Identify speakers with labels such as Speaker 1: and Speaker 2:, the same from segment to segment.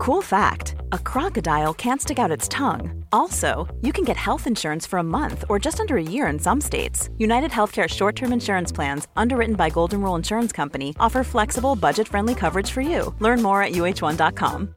Speaker 1: Cool fact a crocodile can't stick out its tongue. Also, you can get health insurance for a month or just under a year in some states. United Healthcare short term insurance plans, underwritten by Golden Rule Insurance Company, offer flexible, budget friendly coverage for you. Learn more at uh1.com.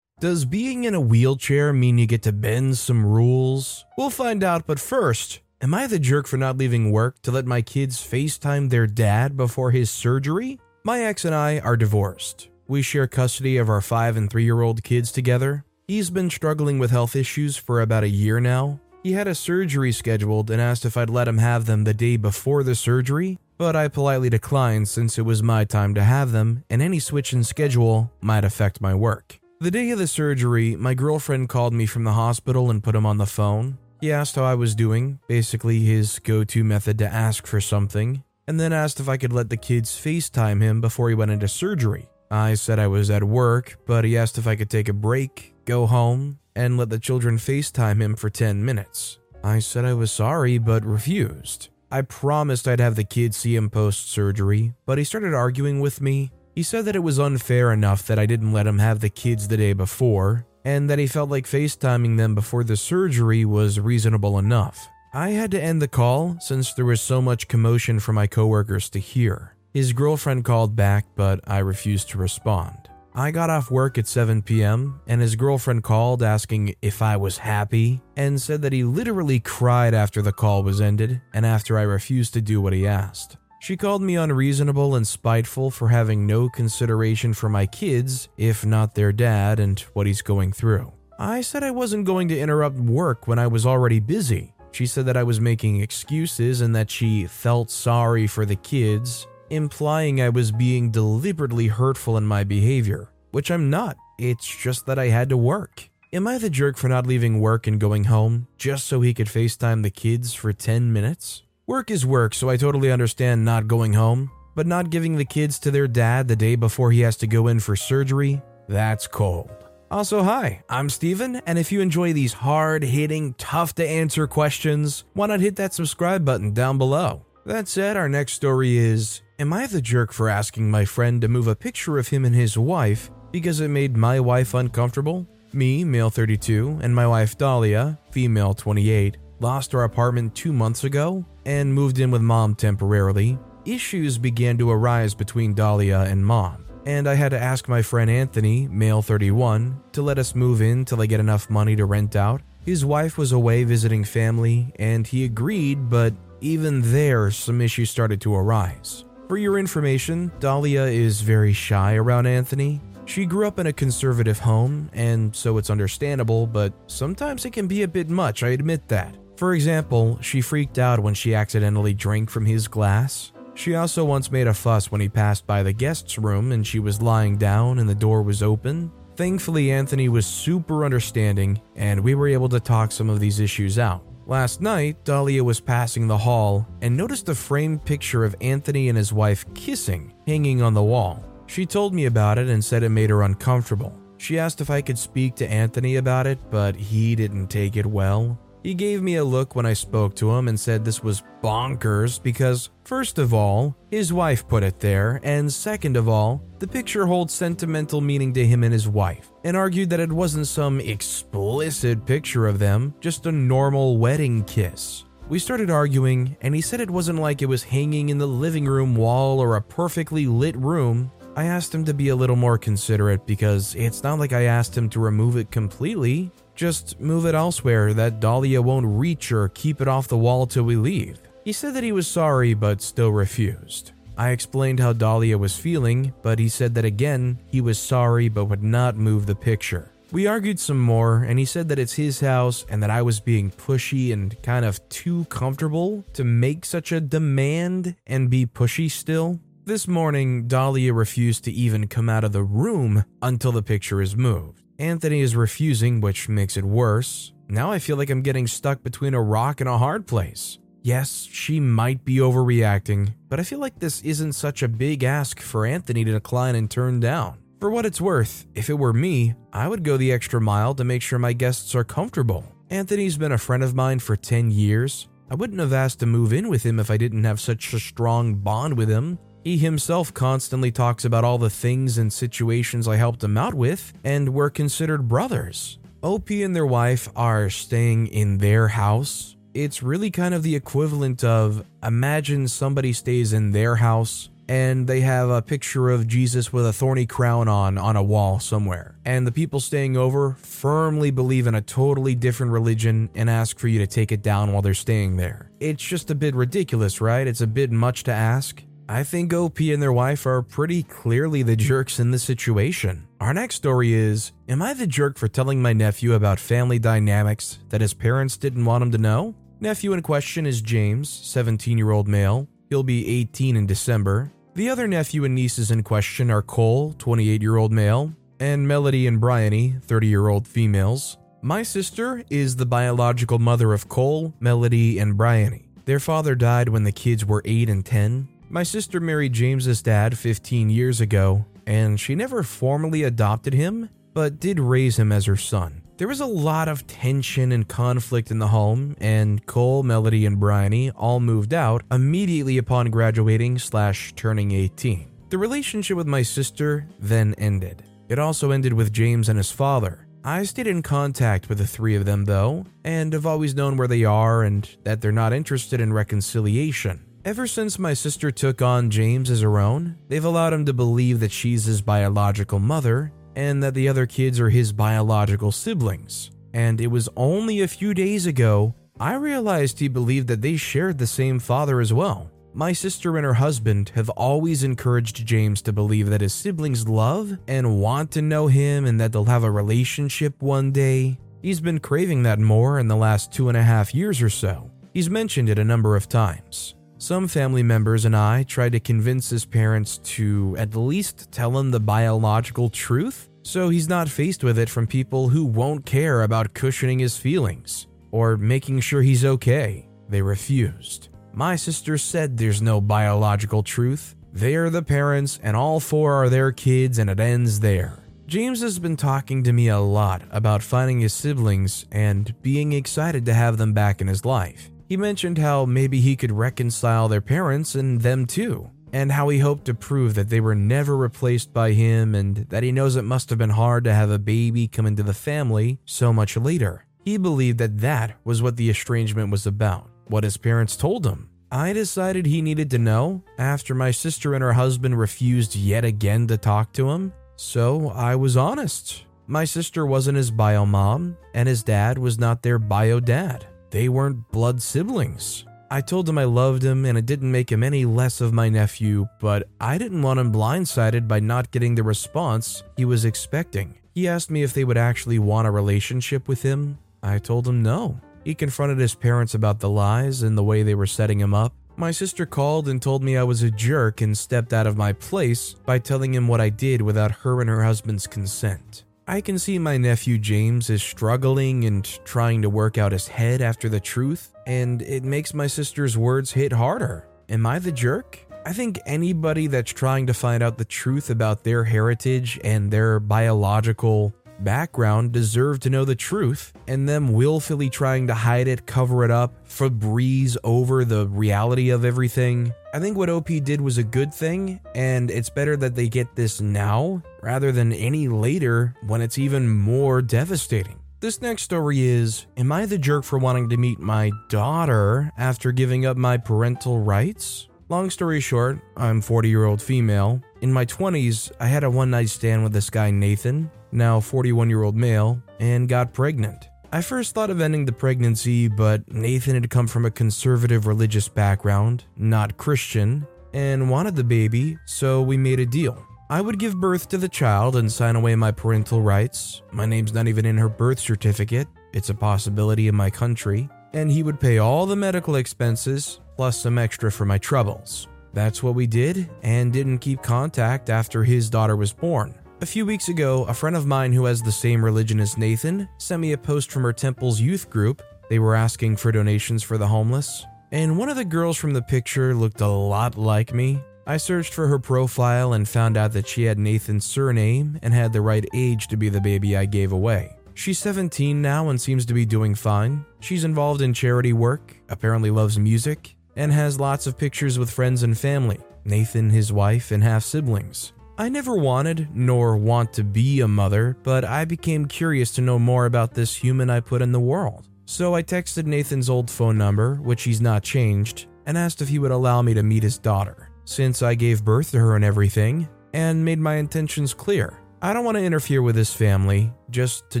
Speaker 2: Does being in a wheelchair mean you get to bend some rules? We'll find out, but first, am I the jerk for not leaving work to let my kids FaceTime their dad before his surgery? My ex and I are divorced. We share custody of our five and three year old kids together. He's been struggling with health issues for about a year now. He had a surgery scheduled and asked if I'd let him have them the day before the surgery, but I politely declined since it was my time to have them and any switch in schedule might affect my work. The day of the surgery, my girlfriend called me from the hospital and put him on the phone. He asked how I was doing, basically his go to method to ask for something, and then asked if I could let the kids FaceTime him before he went into surgery. I said I was at work, but he asked if I could take a break, go home, and let the children FaceTime him for 10 minutes. I said I was sorry, but refused. I promised I'd have the kids see him post surgery, but he started arguing with me he said that it was unfair enough that I didn't let him have the kids the day before, and that he felt like FaceTiming them before the surgery was reasonable enough. I had to end the call since there was so much commotion for my coworkers to hear. His girlfriend called back, but I refused to respond. I got off work at 7 p.m., and his girlfriend called asking if I was happy and said that he literally cried after the call was ended and after I refused to do what he asked. She called me unreasonable and spiteful for having no consideration for my kids, if not their dad, and what he's going through. I said I wasn't going to interrupt work when I was already busy. She said that I was making excuses and that she felt sorry for the kids, implying I was being deliberately hurtful in my behavior, which I'm not. It's just that I had to work. Am I the jerk for not leaving work and going home just so he could FaceTime the kids for 10 minutes? Work is work, so I totally understand not going home, but not giving the kids to their dad the day before he has to go in for surgery, that's cold. Also, hi, I'm Steven, and if you enjoy these hard hitting, tough to answer questions, why not hit that subscribe button down below? That said, our next story is Am I the jerk for asking my friend to move a picture of him and his wife because it made my wife uncomfortable? Me, male 32, and my wife Dahlia, female 28, lost our apartment two months ago and moved in with mom temporarily, issues began to arise between Dahlia and mom. And I had to ask my friend Anthony, male 31, to let us move in till I get enough money to rent out. His wife was away visiting family, and he agreed, but even there, some issues started to arise. For your information, Dahlia is very shy around Anthony. She grew up in a conservative home, and so it's understandable, but sometimes it can be a bit much, I admit that. For example, she freaked out when she accidentally drank from his glass. She also once made a fuss when he passed by the guest's room and she was lying down and the door was open. Thankfully, Anthony was super understanding and we were able to talk some of these issues out. Last night, Dahlia was passing the hall and noticed a framed picture of Anthony and his wife kissing hanging on the wall. She told me about it and said it made her uncomfortable. She asked if I could speak to Anthony about it, but he didn't take it well. He gave me a look when I spoke to him and said this was bonkers because, first of all, his wife put it there, and second of all, the picture holds sentimental meaning to him and his wife, and argued that it wasn't some explicit picture of them, just a normal wedding kiss. We started arguing, and he said it wasn't like it was hanging in the living room wall or a perfectly lit room. I asked him to be a little more considerate because it's not like I asked him to remove it completely. Just move it elsewhere that Dahlia won't reach or keep it off the wall till we leave. He said that he was sorry but still refused. I explained how Dahlia was feeling, but he said that again, he was sorry but would not move the picture. We argued some more, and he said that it's his house and that I was being pushy and kind of too comfortable to make such a demand and be pushy still. This morning, Dahlia refused to even come out of the room until the picture is moved. Anthony is refusing, which makes it worse. Now I feel like I'm getting stuck between a rock and a hard place. Yes, she might be overreacting, but I feel like this isn't such a big ask for Anthony to decline and turn down. For what it's worth, if it were me, I would go the extra mile to make sure my guests are comfortable. Anthony's been a friend of mine for 10 years. I wouldn't have asked to move in with him if I didn't have such a strong bond with him, He himself constantly talks about all the things and situations I helped him out with, and we're considered brothers. OP and their wife are staying in their house. It's really kind of the equivalent of imagine somebody stays in their house and they have a picture of Jesus with a thorny crown on on a wall somewhere. And the people staying over firmly believe in a totally different religion and ask for you to take it down while they're staying there. It's just a bit ridiculous, right? It's a bit much to ask. I think OP and their wife are pretty clearly the jerks in this situation. Our next story is Am I the jerk for telling my nephew about family dynamics that his parents didn't want him to know? Nephew in question is James, 17 year old male. He'll be 18 in December. The other nephew and nieces in question are Cole, 28 year old male, and Melody and Bryony, 30 year old females. My sister is the biological mother of Cole, Melody, and Bryony. Their father died when the kids were 8 and 10. My sister married James's dad 15 years ago, and she never formally adopted him, but did raise him as her son. There was a lot of tension and conflict in the home, and Cole, Melody, and Bryony all moved out immediately upon graduating slash turning 18. The relationship with my sister then ended. It also ended with James and his father. I stayed in contact with the three of them though, and have always known where they are and that they're not interested in reconciliation. Ever since my sister took on James as her own, they've allowed him to believe that she's his biological mother and that the other kids are his biological siblings. And it was only a few days ago I realized he believed that they shared the same father as well. My sister and her husband have always encouraged James to believe that his siblings love and want to know him and that they'll have a relationship one day. He's been craving that more in the last two and a half years or so. He's mentioned it a number of times. Some family members and I tried to convince his parents to at least tell him the biological truth so he's not faced with it from people who won't care about cushioning his feelings or making sure he's okay. They refused. My sister said there's no biological truth. They are the parents, and all four are their kids, and it ends there. James has been talking to me a lot about finding his siblings and being excited to have them back in his life. He mentioned how maybe he could reconcile their parents and them too, and how he hoped to prove that they were never replaced by him and that he knows it must have been hard to have a baby come into the family so much later. He believed that that was what the estrangement was about, what his parents told him. I decided he needed to know after my sister and her husband refused yet again to talk to him, so I was honest. My sister wasn't his bio mom, and his dad was not their bio dad. They weren't blood siblings. I told him I loved him and it didn't make him any less of my nephew, but I didn't want him blindsided by not getting the response he was expecting. He asked me if they would actually want a relationship with him. I told him no. He confronted his parents about the lies and the way they were setting him up. My sister called and told me I was a jerk and stepped out of my place by telling him what I did without her and her husband's consent. I can see my nephew James is struggling and trying to work out his head after the truth, and it makes my sister's words hit harder. Am I the jerk? I think anybody that's trying to find out the truth about their heritage and their biological background deserve to know the truth, and them willfully trying to hide it, cover it up, Febreze over the reality of everything. I think what OP did was a good thing, and it's better that they get this now rather than any later when it's even more devastating. This next story is Am I the jerk for wanting to meet my daughter after giving up my parental rights? Long story short, I'm 40 year old female. In my 20s, I had a one night stand with this guy Nathan now 41 year old male, and got pregnant. I first thought of ending the pregnancy, but Nathan had come from a conservative religious background, not Christian, and wanted the baby, so we made a deal. I would give birth to the child and sign away my parental rights. My name's not even in her birth certificate, it's a possibility in my country. And he would pay all the medical expenses, plus some extra for my troubles. That's what we did, and didn't keep contact after his daughter was born. A few weeks ago, a friend of mine who has the same religion as Nathan sent me a post from her temple's youth group. They were asking for donations for the homeless, and one of the girls from the picture looked a lot like me. I searched for her profile and found out that she had Nathan's surname and had the right age to be the baby I gave away. She's 17 now and seems to be doing fine. She's involved in charity work, apparently loves music, and has lots of pictures with friends and family. Nathan, his wife, and half siblings. I never wanted nor want to be a mother, but I became curious to know more about this human I put in the world. So I texted Nathan's old phone number, which he's not changed, and asked if he would allow me to meet his daughter, since I gave birth to her and everything, and made my intentions clear. I don't want to interfere with his family, just to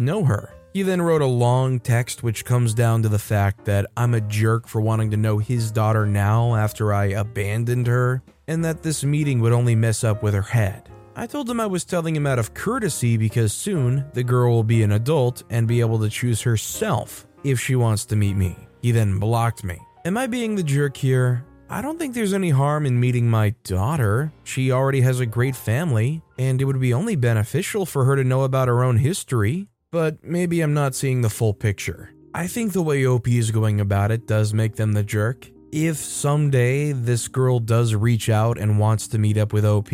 Speaker 2: know her. He then wrote a long text which comes down to the fact that I'm a jerk for wanting to know his daughter now after I abandoned her, and that this meeting would only mess up with her head. I told him I was telling him out of courtesy because soon the girl will be an adult and be able to choose herself if she wants to meet me. He then blocked me. Am I being the jerk here? I don't think there's any harm in meeting my daughter. She already has a great family, and it would be only beneficial for her to know about her own history but maybe I'm not seeing the full picture. I think the way OP is going about it does make them the jerk. If someday this girl does reach out and wants to meet up with OP,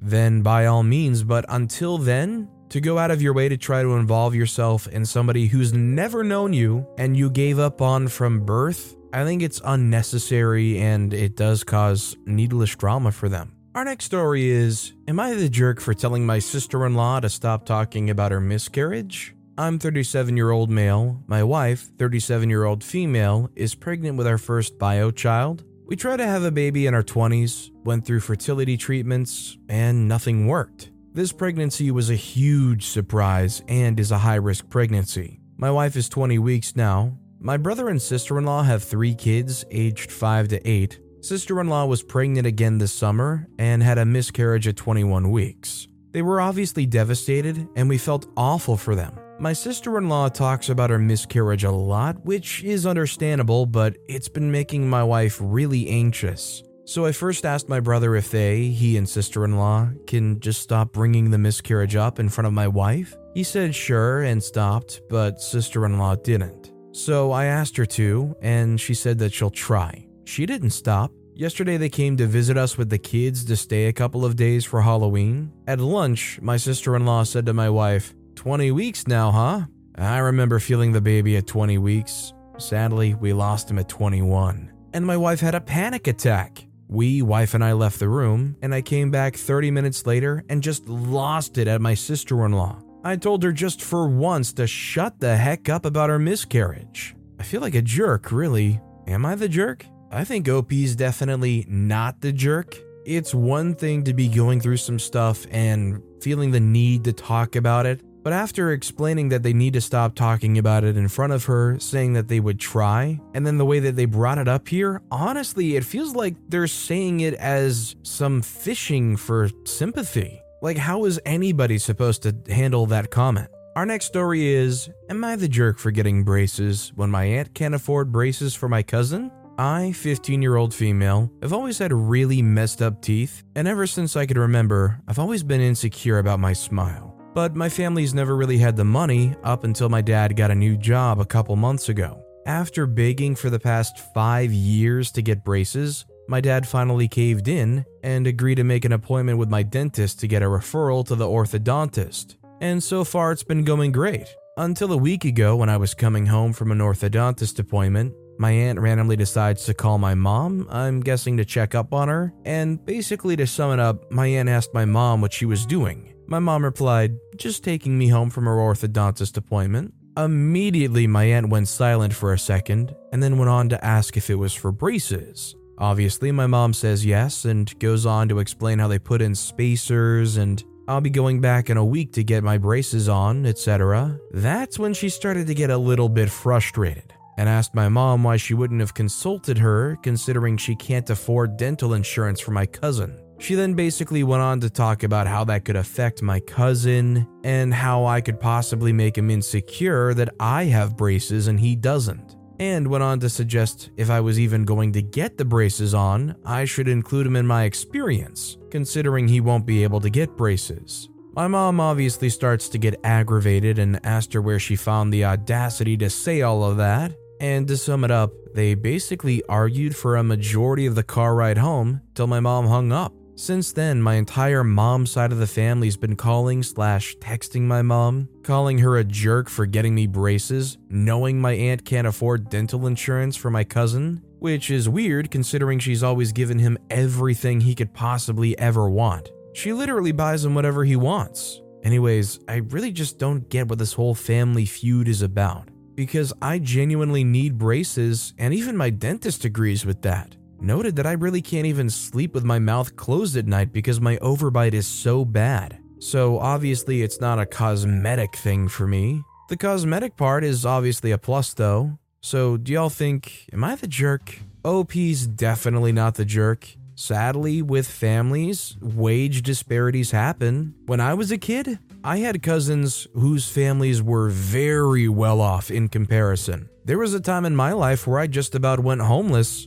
Speaker 2: then by all means, but until then, to go out of your way to try to involve yourself in somebody who's never known you and you gave up on from birth, I think it's unnecessary and it does cause needless drama for them. Our next story is Am I the jerk for telling my sister in law to stop talking about her miscarriage? I'm 37 year old male. My wife, 37 year old female, is pregnant with our first bio child. We tried to have a baby in our 20s, went through fertility treatments, and nothing worked. This pregnancy was a huge surprise and is a high risk pregnancy. My wife is 20 weeks now. My brother and sister in law have three kids, aged 5 to 8, Sister in law was pregnant again this summer and had a miscarriage at 21 weeks. They were obviously devastated, and we felt awful for them. My sister in law talks about her miscarriage a lot, which is understandable, but it's been making my wife really anxious. So I first asked my brother if they, he and sister in law, can just stop bringing the miscarriage up in front of my wife. He said sure and stopped, but sister in law didn't. So I asked her to, and she said that she'll try. She didn't stop. Yesterday, they came to visit us with the kids to stay a couple of days for Halloween. At lunch, my sister in law said to my wife, 20 weeks now, huh? I remember feeling the baby at 20 weeks. Sadly, we lost him at 21. And my wife had a panic attack. We, wife and I, left the room, and I came back 30 minutes later and just lost it at my sister in law. I told her just for once to shut the heck up about her miscarriage. I feel like a jerk, really. Am I the jerk? I think OP's definitely not the jerk. It's one thing to be going through some stuff and feeling the need to talk about it, but after explaining that they need to stop talking about it in front of her, saying that they would try, and then the way that they brought it up here, honestly, it feels like they're saying it as some fishing for sympathy. Like, how is anybody supposed to handle that comment? Our next story is Am I the jerk for getting braces when my aunt can't afford braces for my cousin? I, 15 year old female, have always had really messed up teeth, and ever since I could remember, I've always been insecure about my smile. But my family's never really had the money up until my dad got a new job a couple months ago. After begging for the past five years to get braces, my dad finally caved in and agreed to make an appointment with my dentist to get a referral to the orthodontist. And so far, it's been going great. Until a week ago, when I was coming home from an orthodontist appointment, my aunt randomly decides to call my mom, I'm guessing to check up on her, and basically to sum it up, my aunt asked my mom what she was doing. My mom replied, just taking me home from her orthodontist appointment. Immediately, my aunt went silent for a second and then went on to ask if it was for braces. Obviously, my mom says yes and goes on to explain how they put in spacers and I'll be going back in a week to get my braces on, etc. That's when she started to get a little bit frustrated and asked my mom why she wouldn't have consulted her, considering she can't afford dental insurance for my cousin. She then basically went on to talk about how that could affect my cousin and how I could possibly make him insecure that I have braces and he doesn't. And went on to suggest if I was even going to get the braces on, I should include him in my experience, considering he won't be able to get braces. My mom obviously starts to get aggravated and asked her where she found the audacity to say all of that, and to sum it up, they basically argued for a majority of the car ride home till my mom hung up. Since then, my entire mom side of the family's been calling slash texting my mom, calling her a jerk for getting me braces, knowing my aunt can't afford dental insurance for my cousin, which is weird considering she's always given him everything he could possibly ever want. She literally buys him whatever he wants. Anyways, I really just don't get what this whole family feud is about. Because I genuinely need braces, and even my dentist agrees with that noted that I really can't even sleep with my mouth closed at night because my overbite is so bad. So obviously, it's not a cosmetic thing for me. The cosmetic part is obviously a plus though. So, do y'all think, am I the jerk? OP's definitely not the jerk. Sadly, with families, wage disparities happen. When I was a kid, I had cousins whose families were very well off in comparison. There was a time in my life where I just about went homeless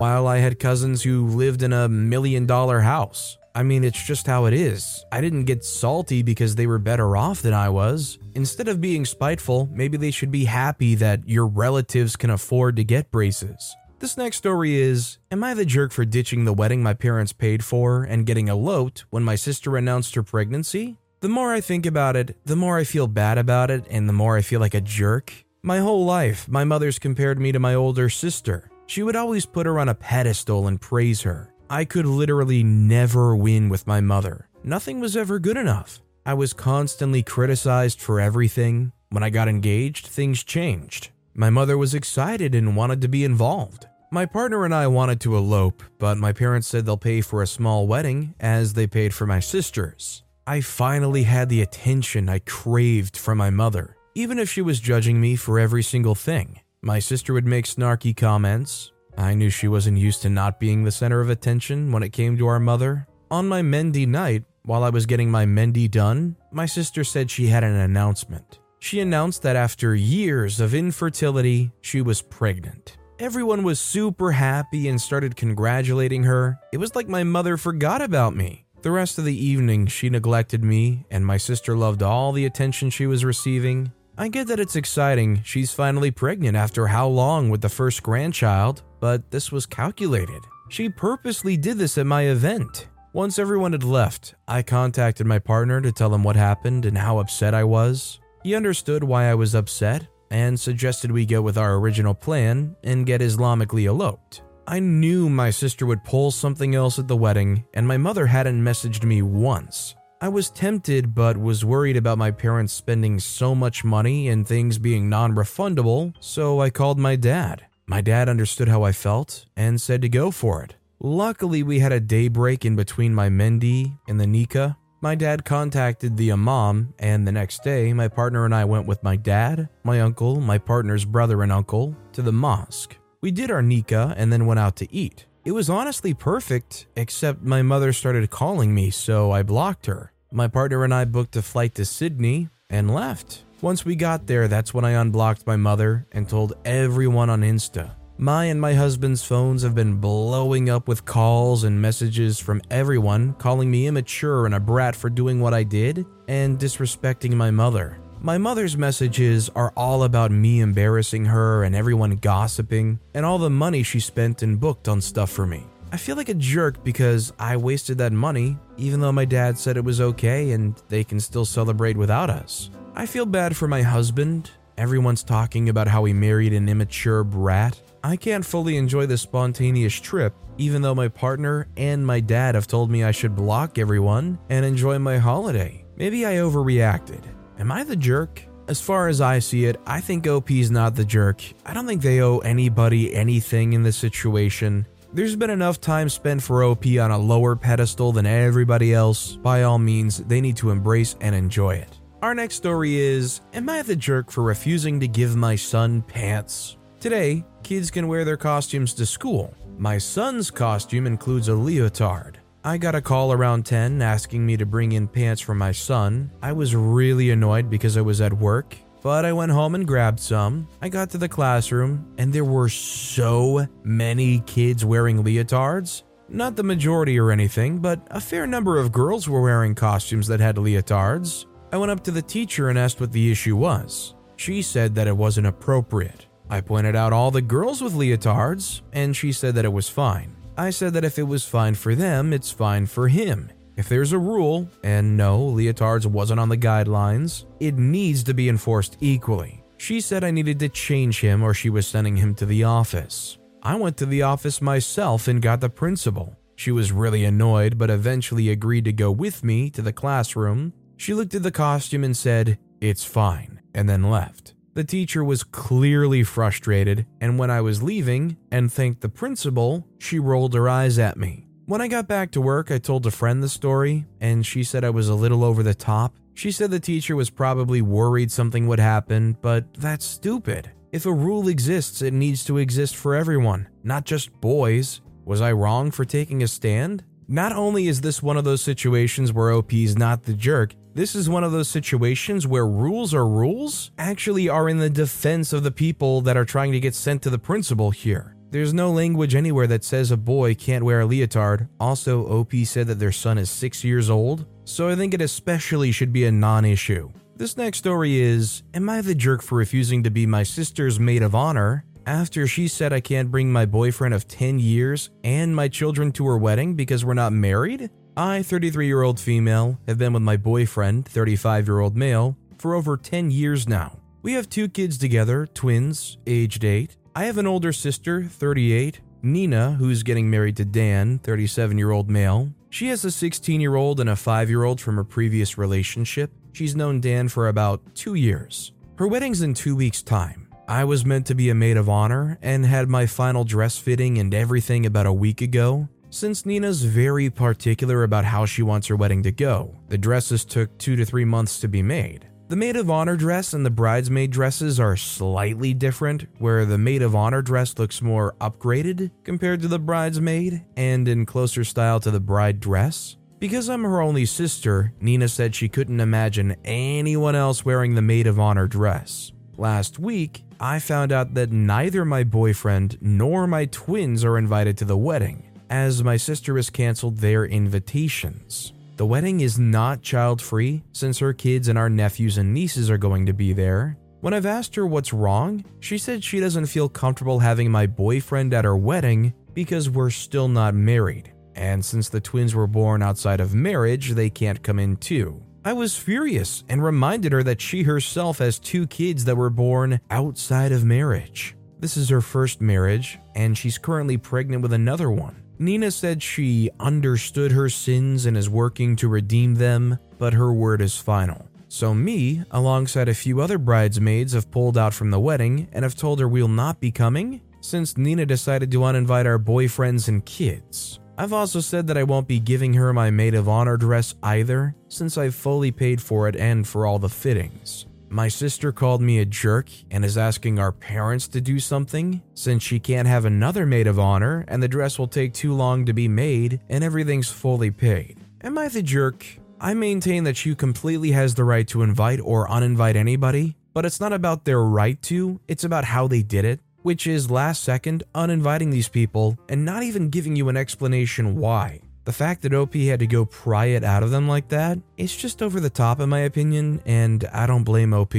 Speaker 2: while I had cousins who lived in a million dollar house. I mean, it's just how it is. I didn't get salty because they were better off than I was. Instead of being spiteful, maybe they should be happy that your relatives can afford to get braces. This next story is Am I the jerk for ditching the wedding my parents paid for and getting eloped when my sister announced her pregnancy? The more I think about it, the more I feel bad about it, and the more I feel like a jerk. My whole life, my mother's compared me to my older sister. She would always put her on a pedestal and praise her. I could literally never win with my mother. Nothing was ever good enough. I was constantly criticized for everything. When I got engaged, things changed. My mother was excited and wanted to be involved. My partner and I wanted to elope, but my parents said they'll pay for a small wedding as they paid for my sister's. I finally had the attention I craved from my mother, even if she was judging me for every single thing. My sister would make snarky comments. I knew she wasn't used to not being the center of attention when it came to our mother. On my Mehndi night, while I was getting my Mehndi done, my sister said she had an announcement. She announced that after years of infertility, she was pregnant. Everyone was super happy and started congratulating her. It was like my mother forgot about me. The rest of the evening, she neglected me, and my sister loved all the attention she was receiving. I get that it's exciting, she's finally pregnant after how long with the first grandchild, but this was calculated. She purposely did this at my event. Once everyone had left, I contacted my partner to tell him what happened and how upset I was. He understood why I was upset and suggested we go with our original plan and get Islamically eloped. I knew my sister would pull something else at the wedding, and my mother hadn't messaged me once. I was tempted, but was worried about my parents spending so much money and things being non refundable, so I called my dad. My dad understood how I felt and said to go for it. Luckily, we had a day break in between my Mehndi and the Nikah. My dad contacted the Imam, and the next day, my partner and I went with my dad, my uncle, my partner's brother and uncle to the mosque. We did our Nikah and then went out to eat. It was honestly perfect, except my mother started calling me, so I blocked her. My partner and I booked a flight to Sydney and left. Once we got there, that's when I unblocked my mother and told everyone on Insta. My and my husband's phones have been blowing up with calls and messages from everyone calling me immature and a brat for doing what I did and disrespecting my mother. My mother's messages are all about me embarrassing her and everyone gossiping, and all the money she spent and booked on stuff for me. I feel like a jerk because I wasted that money, even though my dad said it was okay and they can still celebrate without us. I feel bad for my husband Everyone's talking about how he married an immature brat. I can't fully enjoy this spontaneous trip, even though my partner and my dad have told me I should block everyone and enjoy my holiday. Maybe I overreacted. Am I the jerk? As far as I see it, I think OP's not the jerk. I don't think they owe anybody anything in this situation. There's been enough time spent for OP on a lower pedestal than everybody else. By all means, they need to embrace and enjoy it. Our next story is Am I the jerk for refusing to give my son pants? Today, kids can wear their costumes to school. My son's costume includes a leotard. I got a call around 10 asking me to bring in pants for my son. I was really annoyed because I was at work but I went home and grabbed some. I got to the classroom, and there were so many kids wearing leotards. Not the majority or anything, but a fair number of girls were wearing costumes that had leotards. I went up to the teacher and asked what the issue was. She said that it wasn't appropriate. I pointed out all the girls with leotards, and she said that it was fine. I said that if it was fine for them, it's fine for him. If there's a rule, and no, leotards wasn't on the guidelines, it needs to be enforced equally. She said I needed to change him or she was sending him to the office. I went to the office myself and got the principal. She was really annoyed, but eventually agreed to go with me to the classroom. She looked at the costume and said, It's fine, and then left. The teacher was clearly frustrated, and when I was leaving and thanked the principal, she rolled her eyes at me. When I got back to work, I told a friend the story, and she said I was a little over the top. She said the teacher was probably worried something would happen, but that's stupid. If a rule exists, it needs to exist for everyone, not just boys. Was I wrong for taking a stand? Not only is this one of those situations where OP is not the jerk, this is one of those situations where rules are rules actually are in the defense of the people that are trying to get sent to the principal here. There's no language anywhere that says a boy can't wear a leotard. Also, OP said that their son is six years old, so I think it especially should be a non issue. This next story is Am I the jerk for refusing to be my sister's maid of honor after she said I can't bring my boyfriend of 10 years and my children to her wedding because we're not married? I, 33 year old female, have been with my boyfriend, 35 year old male, for over 10 years now. We have two kids together, twins, aged 8. I have an older sister, 38, Nina, who's getting married to Dan, 37 year old male. She has a 16 year old and a 5 year old from a previous relationship. She's known Dan for about two years. Her wedding's in two weeks' time. I was meant to be a maid of honor and had my final dress fitting and everything about a week ago. Since Nina's very particular about how she wants her wedding to go, the dresses took two to three months to be made. The maid of honor dress and the bridesmaid dresses are slightly different, where the maid of honor dress looks more upgraded compared to the bridesmaid and in closer style to the bride dress. Because I'm her only sister, Nina said she couldn't imagine anyone else wearing the maid of honor dress. Last week, I found out that neither my boyfriend nor my twins are invited to the wedding, as my sister has canceled their invitations. The wedding is not child free since her kids and our nephews and nieces are going to be there. When I've asked her what's wrong, she said she doesn't feel comfortable having my boyfriend at her wedding because we're still not married. And since the twins were born outside of marriage, they can't come in too. I was furious and reminded her that she herself has two kids that were born outside of marriage. This is her first marriage, and she's currently pregnant with another one. Nina said she understood her sins and is working to redeem them, but her word is final. So, me, alongside a few other bridesmaids, have pulled out from the wedding and have told her we'll not be coming since Nina decided to uninvite our boyfriends and kids. I've also said that I won't be giving her my maid of honor dress either, since I've fully paid for it and for all the fittings. My sister called me a jerk and is asking our parents to do something since she can't have another maid of honor and the dress will take too long to be made and everything's fully paid. Am I the jerk? I maintain that she completely has the right to invite or uninvite anybody, but it's not about their right to, it's about how they did it, which is last second uninviting these people and not even giving you an explanation why. The fact that OP had to go pry it out of them like that, it's just over the top in my opinion, and I don't blame OP.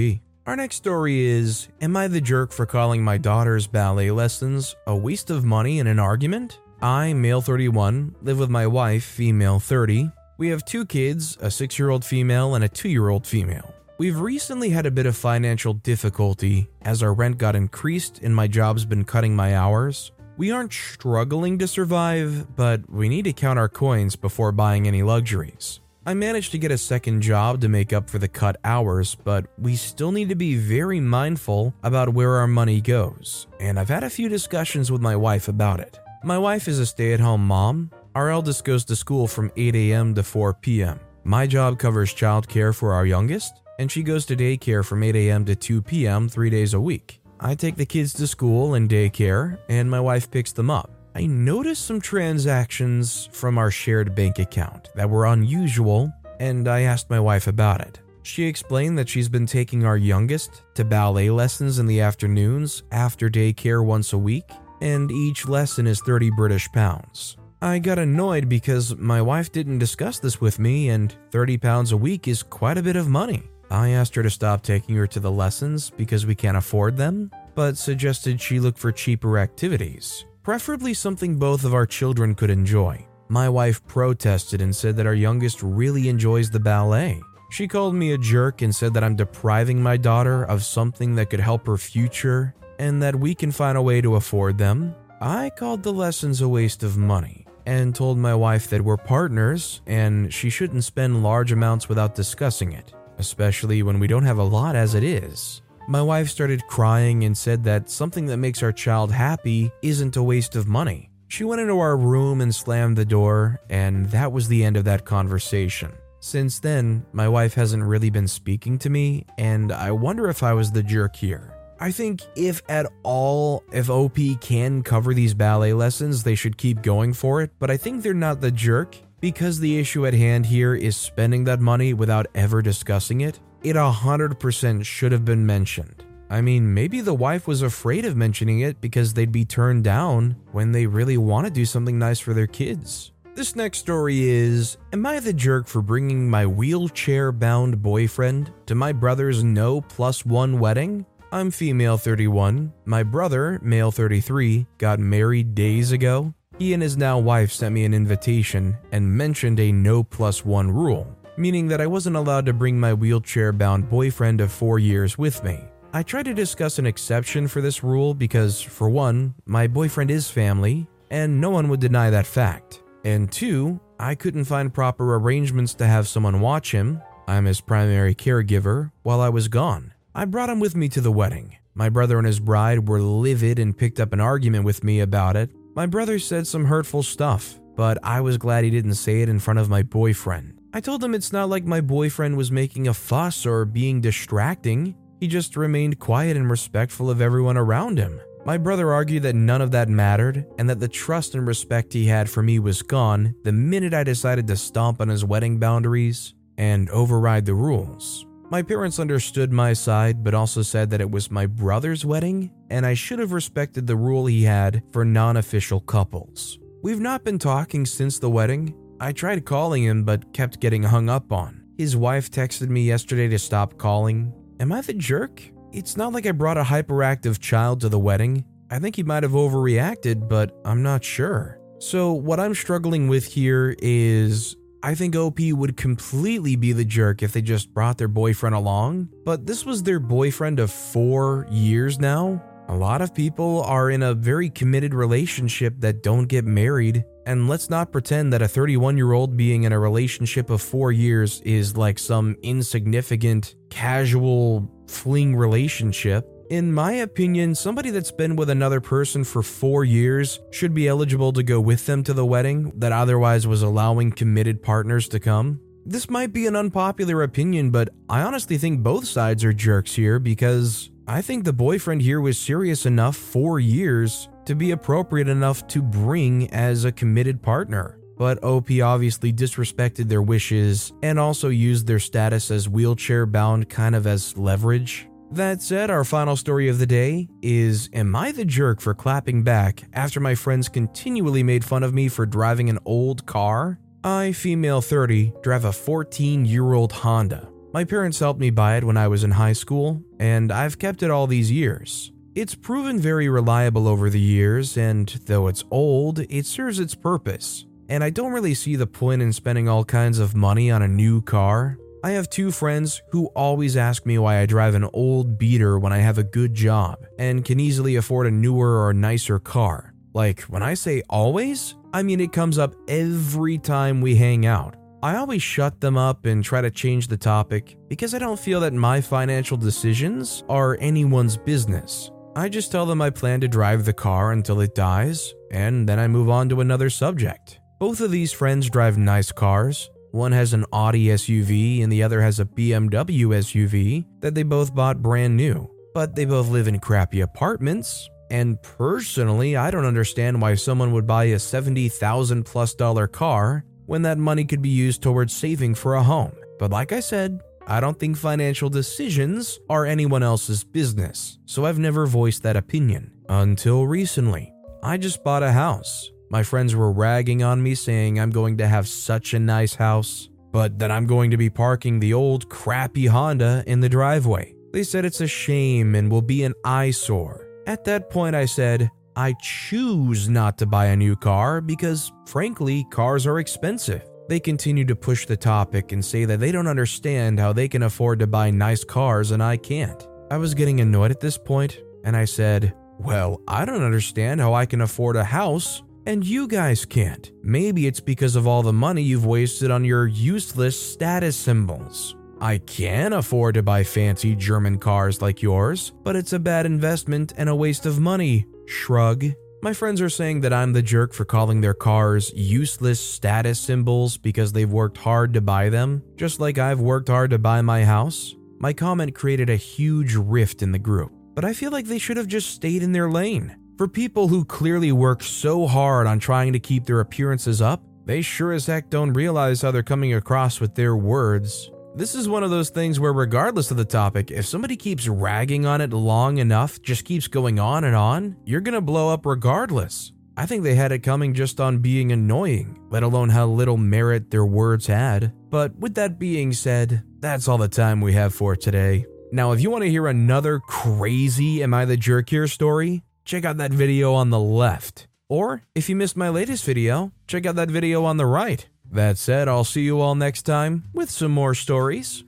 Speaker 2: Our next story is Am I the jerk for calling my daughter's ballet lessons a waste of money in an argument? I, male 31, live with my wife, female 30. We have two kids, a 6 year old female and a 2 year old female. We've recently had a bit of financial difficulty as our rent got increased and my job's been cutting my hours. We aren't struggling to survive, but we need to count our coins before buying any luxuries. I managed to get a second job to make up for the cut hours, but we still need to be very mindful about where our money goes, and I've had a few discussions with my wife about it. My wife is a stay at home mom. Our eldest goes to school from 8 a.m. to 4 p.m. My job covers childcare for our youngest, and she goes to daycare from 8 a.m. to 2 p.m. three days a week. I take the kids to school and daycare, and my wife picks them up. I noticed some transactions from our shared bank account that were unusual, and I asked my wife about it. She explained that she's been taking our youngest to ballet lessons in the afternoons after daycare once a week, and each lesson is 30 British pounds. I got annoyed because my wife didn't discuss this with me, and 30 pounds a week is quite a bit of money. I asked her to stop taking her to the lessons because we can't afford them, but suggested she look for cheaper activities preferably something both of our children could enjoy. My wife protested and said that our youngest really enjoys the ballet. She called me a jerk and said that I'm depriving my daughter of something that could help her future and that we can find a way to afford them. I called the lessons a waste of money and told my wife that we're partners and she shouldn't spend large amounts without discussing it, especially when we don't have a lot as it is. My wife started crying and said that something that makes our child happy isn't a waste of money. She went into our room and slammed the door, and that was the end of that conversation. Since then, my wife hasn't really been speaking to me, and I wonder if I was the jerk here. I think if at all, if OP can cover these ballet lessons, they should keep going for it, but I think they're not the jerk because the issue at hand here is spending that money without ever discussing it it 100% should have been mentioned. I mean, maybe the wife was afraid of mentioning it because they'd be turned down when they really want to do something nice for their kids. This next story is Am I the jerk for bringing my wheelchair bound boyfriend to my brother's no plus one wedding? I'm female 31. My brother, male 33, got married days ago. He and his now wife sent me an invitation and mentioned a no plus one rule meaning that I wasn't allowed to bring my wheelchair bound boyfriend of four years with me. I tried to discuss an exception for this rule because, for one, my boyfriend is family, and no one would deny that fact. And two, I couldn't find proper arrangements to have someone watch him, I'm his primary caregiver, while I was gone. I brought him with me to the wedding. My brother and his bride were livid and picked up an argument with me about it. My brother said some hurtful stuff, but I was glad he didn't say it in front of my boyfriend. I told him it's not like my boyfriend was making a fuss or being distracting. He just remained quiet and respectful of everyone around him. My brother argued that none of that mattered and that the trust and respect he had for me was gone the minute I decided to stomp on his wedding boundaries and override the rules. My parents understood my side, but also said that it was my brother's wedding and I should have respected the rule he had for non official couples. We've not been talking since the wedding, I tried calling him but kept getting hung up on. His wife texted me yesterday to stop calling. Am I the jerk? It's not like I brought a hyperactive child to the wedding. I think he might have overreacted, but I'm not sure. So, what I'm struggling with here is I think OP would completely be the jerk if they just brought their boyfriend along, but this was their boyfriend of four years now. A lot of people are in a very committed relationship that don't get married and let's not pretend that a 31 year old being in a relationship of four years is like some insignificant, casual fling relationship. In my opinion, somebody that's been with another person for four years should be eligible to go with them to the wedding that otherwise was allowing committed partners to come. This might be an unpopular opinion, but I honestly think both sides are jerks here because I think the boyfriend here was serious enough four years to be appropriate enough to bring as a committed partner. But OP obviously disrespected their wishes and also used their status as wheelchair bound kind of as leverage. That said, our final story of the day is Am I the jerk for clapping back after my friends continually made fun of me for driving an old car? I, female 30, drive a 14 year old Honda. My parents helped me buy it when I was in high school, and I've kept it all these years. It's proven very reliable over the years, and though it's old, it serves its purpose. And I don't really see the point in spending all kinds of money on a new car. I have two friends who always ask me why I drive an old beater when I have a good job and can easily afford a newer or nicer car. Like, when I say always, I mean it comes up every time we hang out. I always shut them up and try to change the topic because I don't feel that my financial decisions are anyone's business. I just tell them I plan to drive the car until it dies, and then I move on to another subject. Both of these friends drive nice cars. One has an Audi SUV and the other has a BMW SUV that they both bought brand new. But they both live in crappy apartments, and personally, I don't understand why someone would buy a $70,000 plus dollar car when that money could be used towards saving for a home. But like I said, I don't think financial decisions are anyone else's business, so I've never voiced that opinion. Until recently, I just bought a house. My friends were ragging on me saying I'm going to have such a nice house, but that I'm going to be parking the old crappy Honda in the driveway. They said it's a shame and will be an eyesore. At that point, I said, I choose not to buy a new car because, frankly, cars are expensive. They continue to push the topic and say that they don't understand how they can afford to buy nice cars and I can't. I was getting annoyed at this point, and I said, Well, I don't understand how I can afford a house and you guys can't. Maybe it's because of all the money you've wasted on your useless status symbols. I can afford to buy fancy German cars like yours, but it's a bad investment and a waste of money. Shrug. My friends are saying that I'm the jerk for calling their cars useless status symbols because they've worked hard to buy them, just like I've worked hard to buy my house. My comment created a huge rift in the group, but I feel like they should have just stayed in their lane. For people who clearly work so hard on trying to keep their appearances up, they sure as heck don't realize how they're coming across with their words. This is one of those things where, regardless of the topic, if somebody keeps ragging on it long enough, just keeps going on and on, you're gonna blow up regardless. I think they had it coming just on being annoying, let alone how little merit their words had. But with that being said, that's all the time we have for today. Now, if you want to hear another crazy Am I the Jerk Here story, check out that video on the left. Or if you missed my latest video, check out that video on the right. That said, I'll see you all next time with some more stories.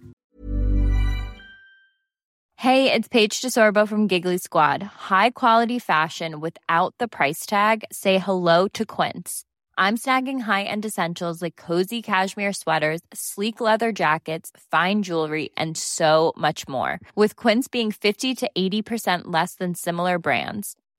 Speaker 3: Hey, it's Paige DeSorbo from Giggly Squad. High quality fashion without the price tag? Say hello to Quince. I'm snagging high end essentials like cozy cashmere sweaters, sleek leather jackets, fine jewelry, and so much more. With Quince being 50 to 80% less than similar brands